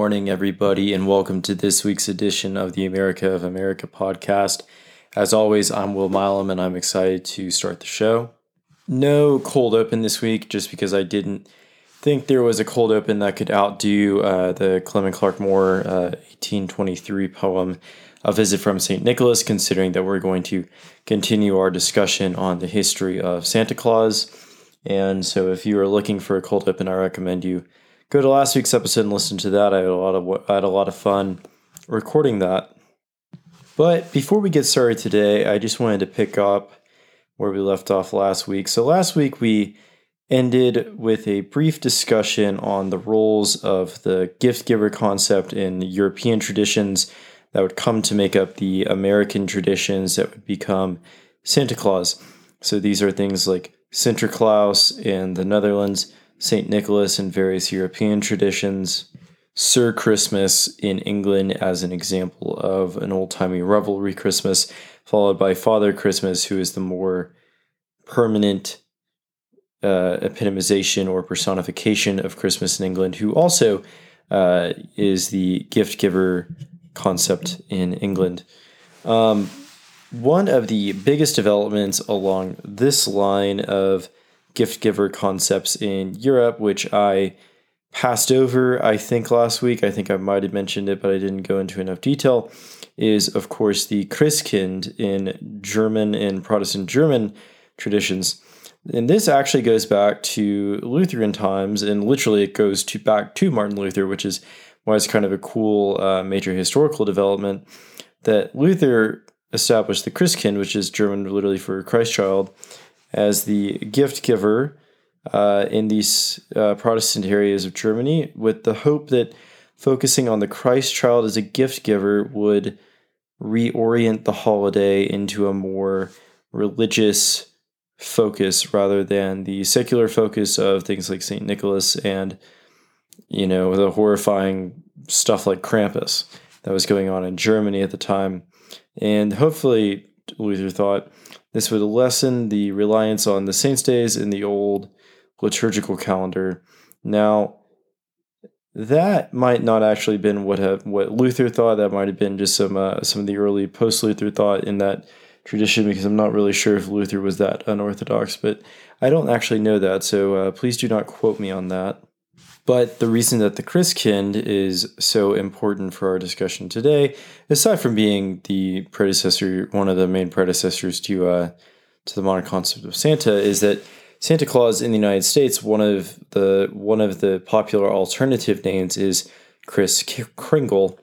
Morning, everybody, and welcome to this week's edition of the America of America podcast. As always, I'm Will Milam, and I'm excited to start the show. No cold open this week, just because I didn't think there was a cold open that could outdo uh, the Clement Clarke Moore uh, 1823 poem, A Visit from St. Nicholas, considering that we're going to continue our discussion on the history of Santa Claus. And so, if you are looking for a cold open, I recommend you go to last week's episode and listen to that. I had a lot of I had a lot of fun recording that. But before we get started today, I just wanted to pick up where we left off last week. So last week we ended with a brief discussion on the roles of the gift giver concept in European traditions that would come to make up the American traditions that would become Santa Claus. So these are things like Sinterklaas in the Netherlands, St. Nicholas in various European traditions, Sir Christmas in England as an example of an old timey revelry Christmas, followed by Father Christmas, who is the more permanent uh, epitomization or personification of Christmas in England, who also uh, is the gift giver concept in England. Um, one of the biggest developments along this line of gift giver concepts in Europe, which I passed over, I think, last week, I think I might have mentioned it, but I didn't go into enough detail, is of course the Christkind in German and Protestant German traditions. And this actually goes back to Lutheran times, and literally it goes to back to Martin Luther, which is why it's kind of a cool uh, major historical development that Luther established the Christkind, which is German literally for Christ child, as the gift giver uh, in these uh, Protestant areas of Germany, with the hope that focusing on the Christ child as a gift giver would reorient the holiday into a more religious focus rather than the secular focus of things like St. Nicholas and, you know, the horrifying stuff like Krampus that was going on in Germany at the time. And hopefully, Luther thought this would lessen the reliance on the saints' days in the old liturgical calendar. Now, that might not actually been what have what Luther thought. That might have been just some uh, some of the early post Luther thought in that tradition because I'm not really sure if Luther was that unorthodox, but I don't actually know that, so uh, please do not quote me on that. But the reason that the Christkind is so important for our discussion today, aside from being the predecessor, one of the main predecessors to uh, to the modern concept of Santa, is that Santa Claus in the United States, one of the one of the popular alternative names is Kris Kringle.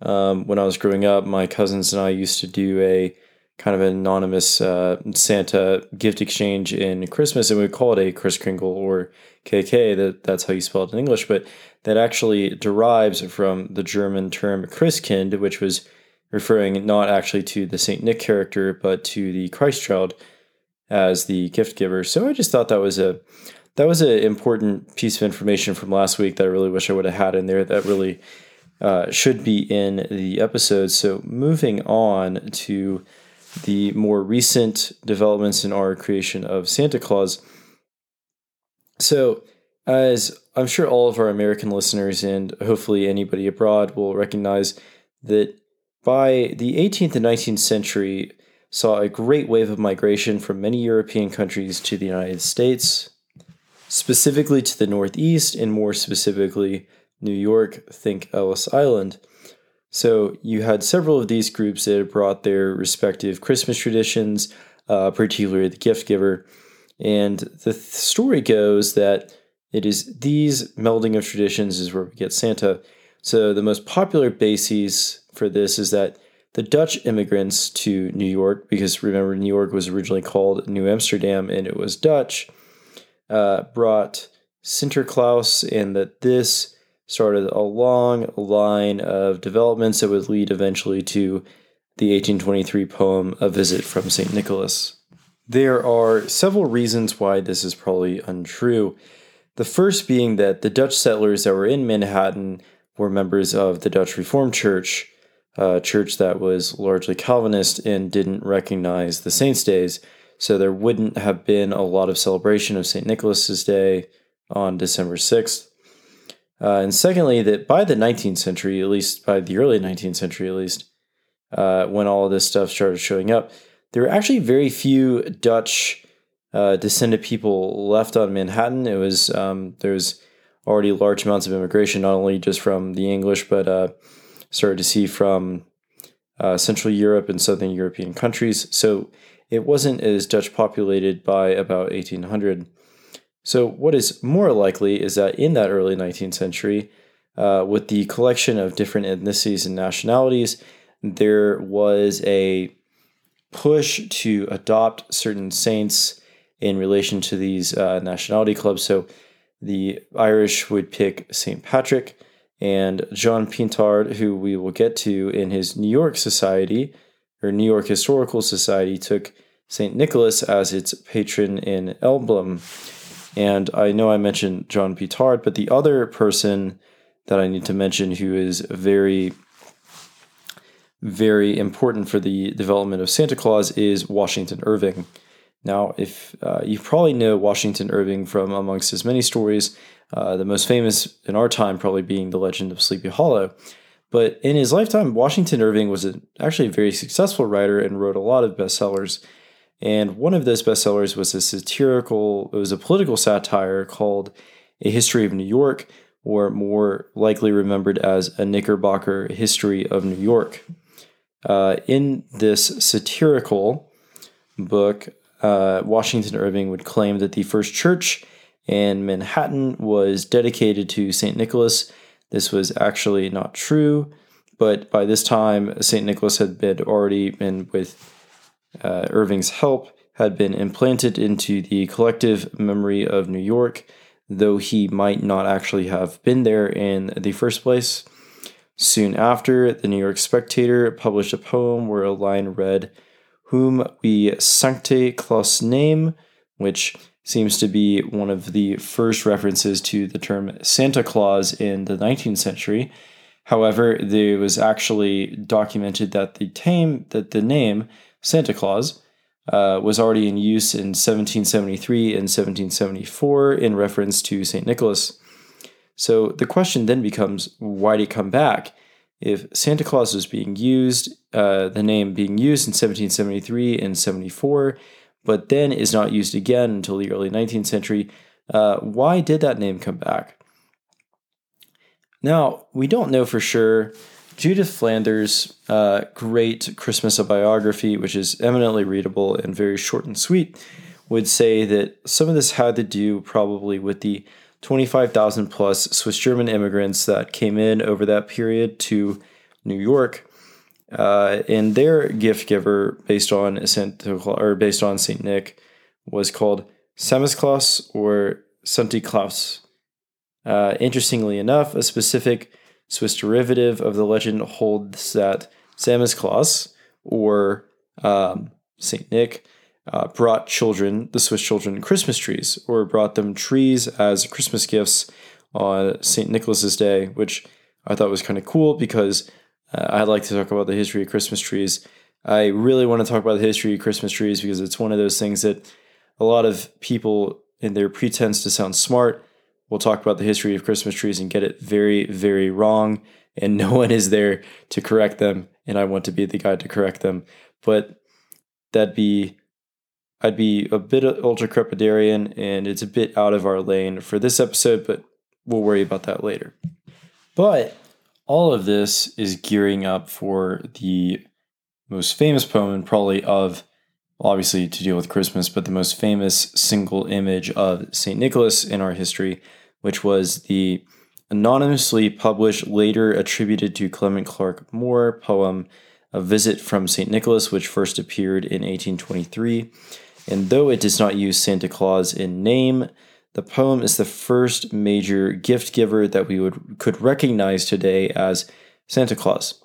Um, when I was growing up, my cousins and I used to do a kind of an anonymous uh, Santa gift exchange in Christmas, and we call it a Kris Kringle or KK. That that's how you spell it in English, but that actually derives from the German term Christkind, which was referring not actually to the Saint Nick character, but to the Christ child as the gift giver. So I just thought that was a that was an important piece of information from last week that I really wish I would have had in there. That really uh, should be in the episode. So moving on to the more recent developments in our creation of Santa Claus. So, as I'm sure all of our American listeners and hopefully anybody abroad will recognize that by the 18th and 19th century saw a great wave of migration from many European countries to the United States, specifically to the Northeast and more specifically New York, think Ellis Island. So you had several of these groups that brought their respective Christmas traditions, uh, particularly the gift giver. And the th- story goes that it is these melding of traditions is where we get Santa. So the most popular basis for this is that the Dutch immigrants to New York, because remember, New York was originally called New Amsterdam and it was Dutch, uh, brought Sinterklaas, and that this started a long line of developments that would lead eventually to the 1823 poem A Visit from St. Nicholas. There are several reasons why this is probably untrue. The first being that the Dutch settlers that were in Manhattan were members of the Dutch Reformed Church, a church that was largely Calvinist and didn't recognize the saints' days. So there wouldn't have been a lot of celebration of St. Nicholas's Day on December 6th. Uh, and secondly, that by the 19th century, at least by the early 19th century, at least, uh, when all of this stuff started showing up, there were actually very few Dutch uh, descended people left on Manhattan. It was um, there was already large amounts of immigration, not only just from the English, but uh, started to see from uh, Central Europe and Southern European countries. So it wasn't as Dutch populated by about 1800. So, what is more likely is that in that early 19th century, uh, with the collection of different ethnicities and nationalities, there was a push to adopt certain saints in relation to these uh, nationality clubs. So, the Irish would pick St. Patrick, and John Pintard, who we will get to in his New York Society or New York Historical Society, took St. Nicholas as its patron and emblem. And I know I mentioned John Pintard, but the other person that I need to mention who is very, very important for the development of Santa Claus is Washington Irving. Now, if uh, you probably know Washington Irving from amongst his many stories, uh, the most famous in our time probably being the legend of Sleepy Hollow. But in his lifetime, Washington Irving was a, actually a very successful writer and wrote a lot of bestsellers. And one of those bestsellers was a satirical, it was a political satire called A History of New York, or more likely remembered as A Knickerbocker History of New York. Uh, in this satirical book, uh, Washington Irving would claim that the first church in Manhattan was dedicated to St. Nicholas. This was actually not true, but by this time, St. Nicholas had been already been with uh, Irving's help had been implanted into the collective memory of New York, though he might not actually have been there in the first place. Soon after, the New York Spectator published a poem where a line read, Whom we Sancte Claus name, which seems to be one of the first references to the term Santa Claus in the 19th century. However, there was actually documented that the tame that the name Santa Claus, uh, was already in use in 1773 and 1774 in reference to St. Nicholas. So the question then becomes why did it come back? If Santa Claus was being used, uh, the name being used in 1773 and 74, but then is not used again until the early 19th century, uh, why did that name come back? Now, we don't know for sure Judith Flanders' uh, great Christmas biography, which is eminently readable and very short and sweet, would say that some of this had to do probably with the 25,000 plus Swiss German immigrants that came in over that period to New York. Uh, and their gift giver, based on Saint or based on Saint Nick, was called Samichlaus or Santi Claus. Uh, interestingly enough, a specific Swiss derivative of the legend holds that Samichlaus, or um, Saint Nick, uh, brought children, the Swiss children, Christmas trees, or brought them trees as Christmas gifts on St. Nicholas's Day, which I thought was kind of cool because uh, I like to talk about the history of Christmas trees. I really want to talk about the history of Christmas trees because it's one of those things that a lot of people, in their pretense to sound smart, will talk about the history of Christmas trees and get it very, very wrong. And no one is there to correct them. And I want to be the guy to correct them. But that'd be, I'd be a bit ultra crepidarian and it's a bit out of our lane for this episode, but we'll worry about that later. But all of this is gearing up for the most famous poem, probably of obviously to deal with Christmas, but the most famous single image of St. Nicholas in our history, which was the anonymously published, later attributed to Clement Clarke Moore poem, A Visit from St. Nicholas, which first appeared in 1823. And though it does not use Santa Claus in name, the poem is the first major gift giver that we would could recognize today as Santa Claus.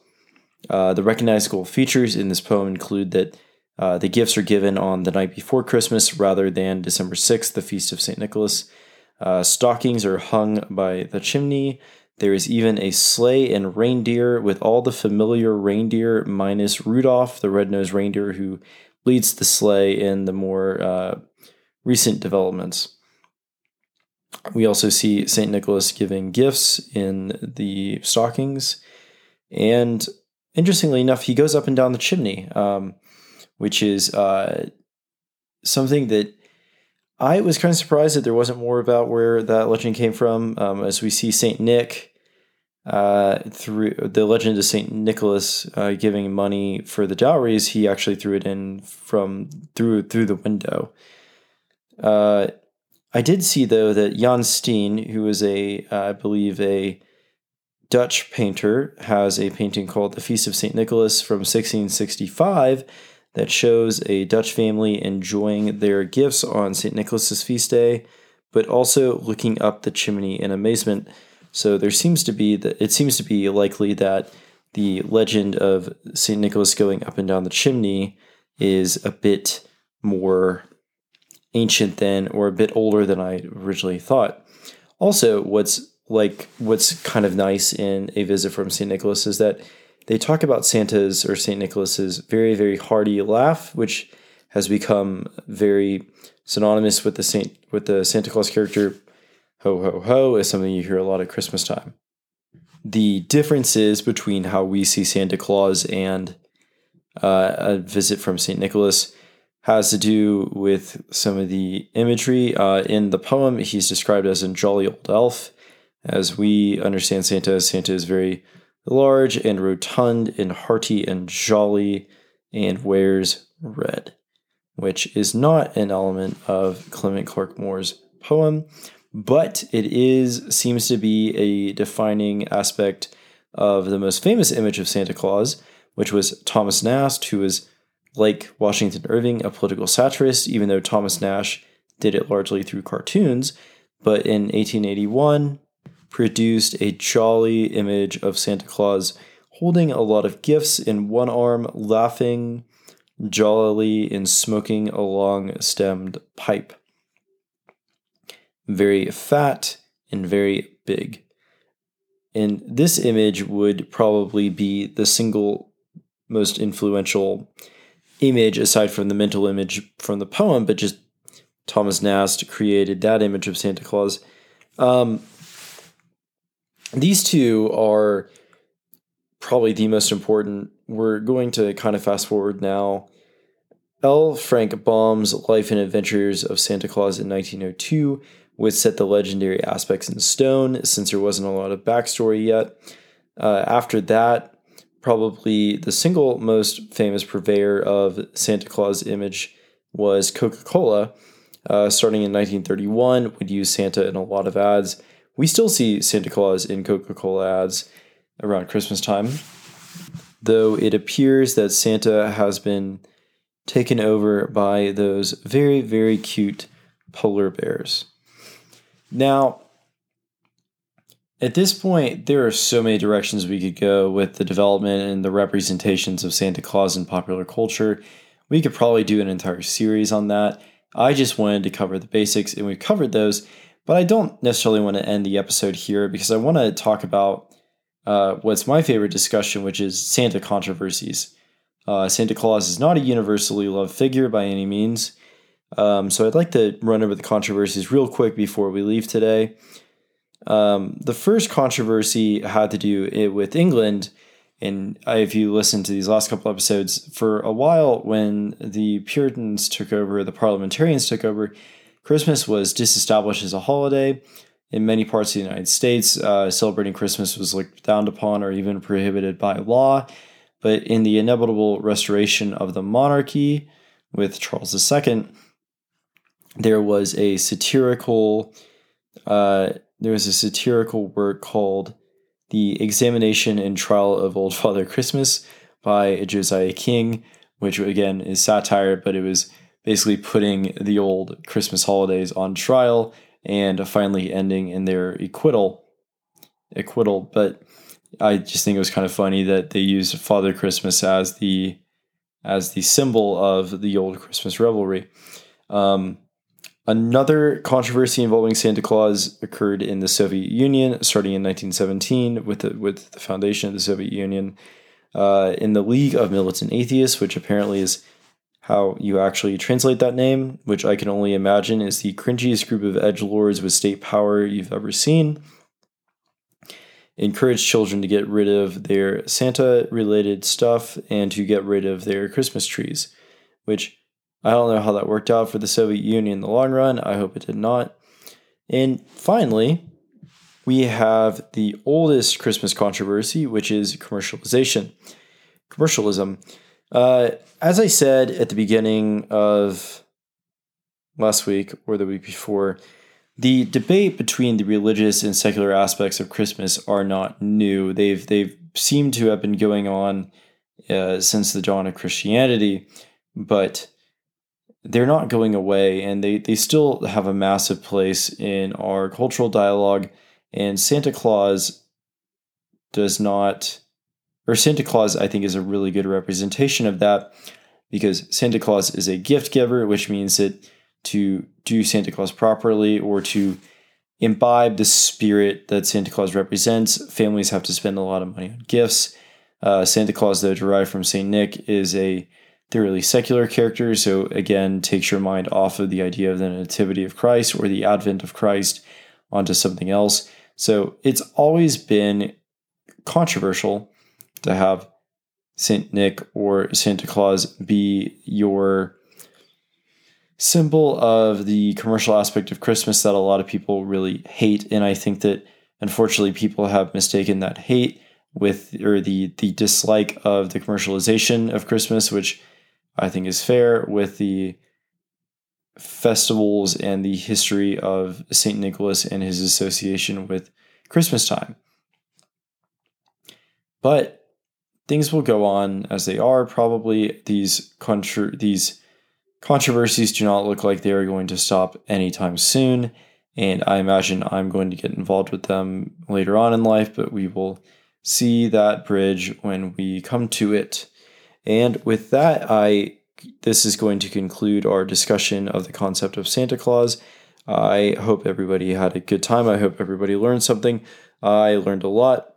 Uh, the recognizable features in this poem include that uh, the gifts are given on the night before Christmas rather than December 6th, the feast of St. Nicholas. Uh, stockings are hung by the chimney. There is even a sleigh and reindeer with all the familiar reindeer minus Rudolph, the red nosed reindeer who leads the sleigh in the more uh, recent developments. we also see St. Nicholas giving gifts in the stockings. And interestingly enough, he goes up and down the chimney, um, which is uh, something that I was kind of surprised that there wasn't more about where that legend came from. Um, as we see St. Nick uh, through the legend of St. Nicholas uh, giving money for the dowries, he actually threw it in from through through the window. Uh, I did see though that Jan Steen, who is a, uh, I believe a Dutch painter, has a painting called "The Feast of Saint Nicholas" from 1665 that shows a Dutch family enjoying their gifts on Saint Nicholas's feast day, but also looking up the chimney in amazement. So there seems to be that it seems to be likely that the legend of Saint Nicholas going up and down the chimney is a bit more ancient than or a bit older than I originally thought. Also, what's like what's kind of nice in a visit from St. Nicholas is that they talk about Santa's or St. Nicholas's very, very hearty laugh, which has become very synonymous with the Saint with the Santa Claus character ho ho ho is something you hear a lot at Christmas time. The differences between how we see Santa Claus and uh, a visit from St. Nicholas has to do with some of the imagery. Uh, in the poem, he's described as a jolly old elf. As we understand Santa, Santa is very large and rotund and hearty and jolly and wears red, which is not an element of Clement Clarke Moore's poem, but it is seems to be a defining aspect of the most famous image of Santa Claus, which was Thomas Nast, who was like Washington Irving, a political satirist, even though Thomas Nast did it largely through cartoons. But in 1881, produced a jolly image of Santa Claus holding a lot of gifts in one arm, laughing jollily and smoking a long stemmed pipe. Very fat and very big. And this image would probably be the single most influential image aside from the mental image from the poem, but just Thomas Nast created that image of Santa Claus. Um, these two are probably the most important. We're going to kind of fast forward now. L. Frank Baum's Life and Adventures of Santa Claus in 1902 would set the legendary aspects in stone since there wasn't a lot of backstory yet. Uh, after that, probably the single most famous purveyor of Santa Claus image was Coca Cola. Uh, starting in 1931, would use Santa in a lot of ads. We still see Santa Claus in Coca Cola ads around Christmas time, though it appears that Santa has been taken over by those very, very cute polar bears. Now, at this point, there are so many directions we could go with the development and the representations of Santa Claus in popular culture. We could probably do an entire series on that. I just wanted to cover the basics, and we've covered those, but I don't necessarily want to end the episode here because I want to talk about uh, what's my favorite discussion, which is Santa controversies. Uh, Santa Claus is not a universally loved figure by any means. Um, so I'd like to run over the controversies real quick before we leave today. Um, the first controversy had to do with England. And if you listen to these last couple episodes, for a while when the Puritans took over, the parliamentarians took over, Christmas was disestablished as a holiday. In many parts of the United States, uh, celebrating Christmas was looked down upon or even prohibited by law. But in the inevitable restoration of the monarchy with Charles II, there was a satirical uh, there was a satirical work called The Examination and Trial of Old Father Christmas by Josiah King, which again is satire, but it was basically putting the old Christmas holidays on trial and finally ending in their acquittal. Acquittal, but I just think it was kind of funny that they used Father Christmas as the as the symbol of the old Christmas revelry. Um, Another controversy involving Santa Claus occurred in the Soviet Union, starting in 1917 with the, with the foundation of the Soviet Union. Uh, in the League of Militant Atheists, which apparently is how you actually translate that name, which I can only imagine is the cringiest group of edge lords with state power you've ever seen. Encourage children to get rid of their Santa related stuff and to get rid of their Christmas trees, which I don't know how that worked out for the Soviet Union in the long run. I hope it did not. And finally, we have the oldest Christmas controversy, which is commercialization. Commercialism. Uh, as I said at the beginning of last week or the week before, the debate between the religious and secular aspects of Christmas are not new. They've they've seemed to have been going on uh, since the dawn of Christianity, but they're not going away, and they they still have a massive place in our cultural dialogue. And Santa Claus does not or Santa Claus, I think, is a really good representation of that because Santa Claus is a gift giver, which means that to do Santa Claus properly or to imbibe the spirit that Santa Claus represents, families have to spend a lot of money on gifts. Uh, Santa Claus, though derived from Saint Nick, is a thoroughly secular character, so again takes your mind off of the idea of the nativity of Christ or the advent of Christ onto something else. So it's always been controversial to have Saint Nick or Santa Claus be your symbol of the commercial aspect of Christmas that a lot of people really hate. And I think that unfortunately people have mistaken that hate with or the the dislike of the commercialization of Christmas, which I think is fair, with the festivals and the history of Saint Nicholas and his association with Christmas time. But things will go on as they are. Probably these these controversies do not look like they are going to stop anytime soon, and I imagine I'm going to get involved with them later on in life. But we will see that bridge when we come to it. And with that, I this is going to conclude our discussion of the concept of Santa Claus. I hope everybody had a good time. I hope everybody learned something. I learned a lot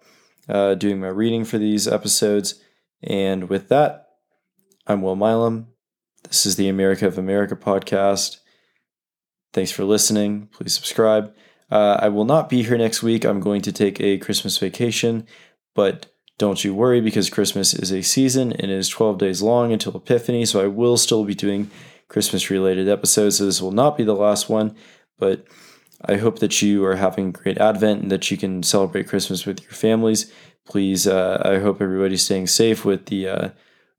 uh, doing my reading for these episodes. And with that, I'm Will Milam. This is the America of America podcast. Thanks for listening. Please subscribe. Uh, I will not be here next week. I'm going to take a Christmas vacation, but don't you worry because Christmas is a season and it is 12 days long until Epiphany. So I will still be doing Christmas related episodes. So this will not be the last one, but I hope that you are having a great Advent and that you can celebrate Christmas with your families. Please, uh, I hope everybody's staying safe with the uh,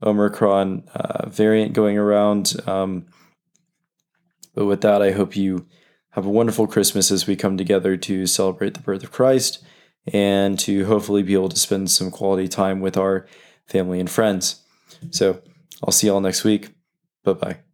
Omicron uh, variant going around. Um, but with that, I hope you have a wonderful Christmas as we come together to celebrate the birth of Christ and to hopefully be able to spend some quality time with our family and friends. So I'll see y'all next week. Bye bye.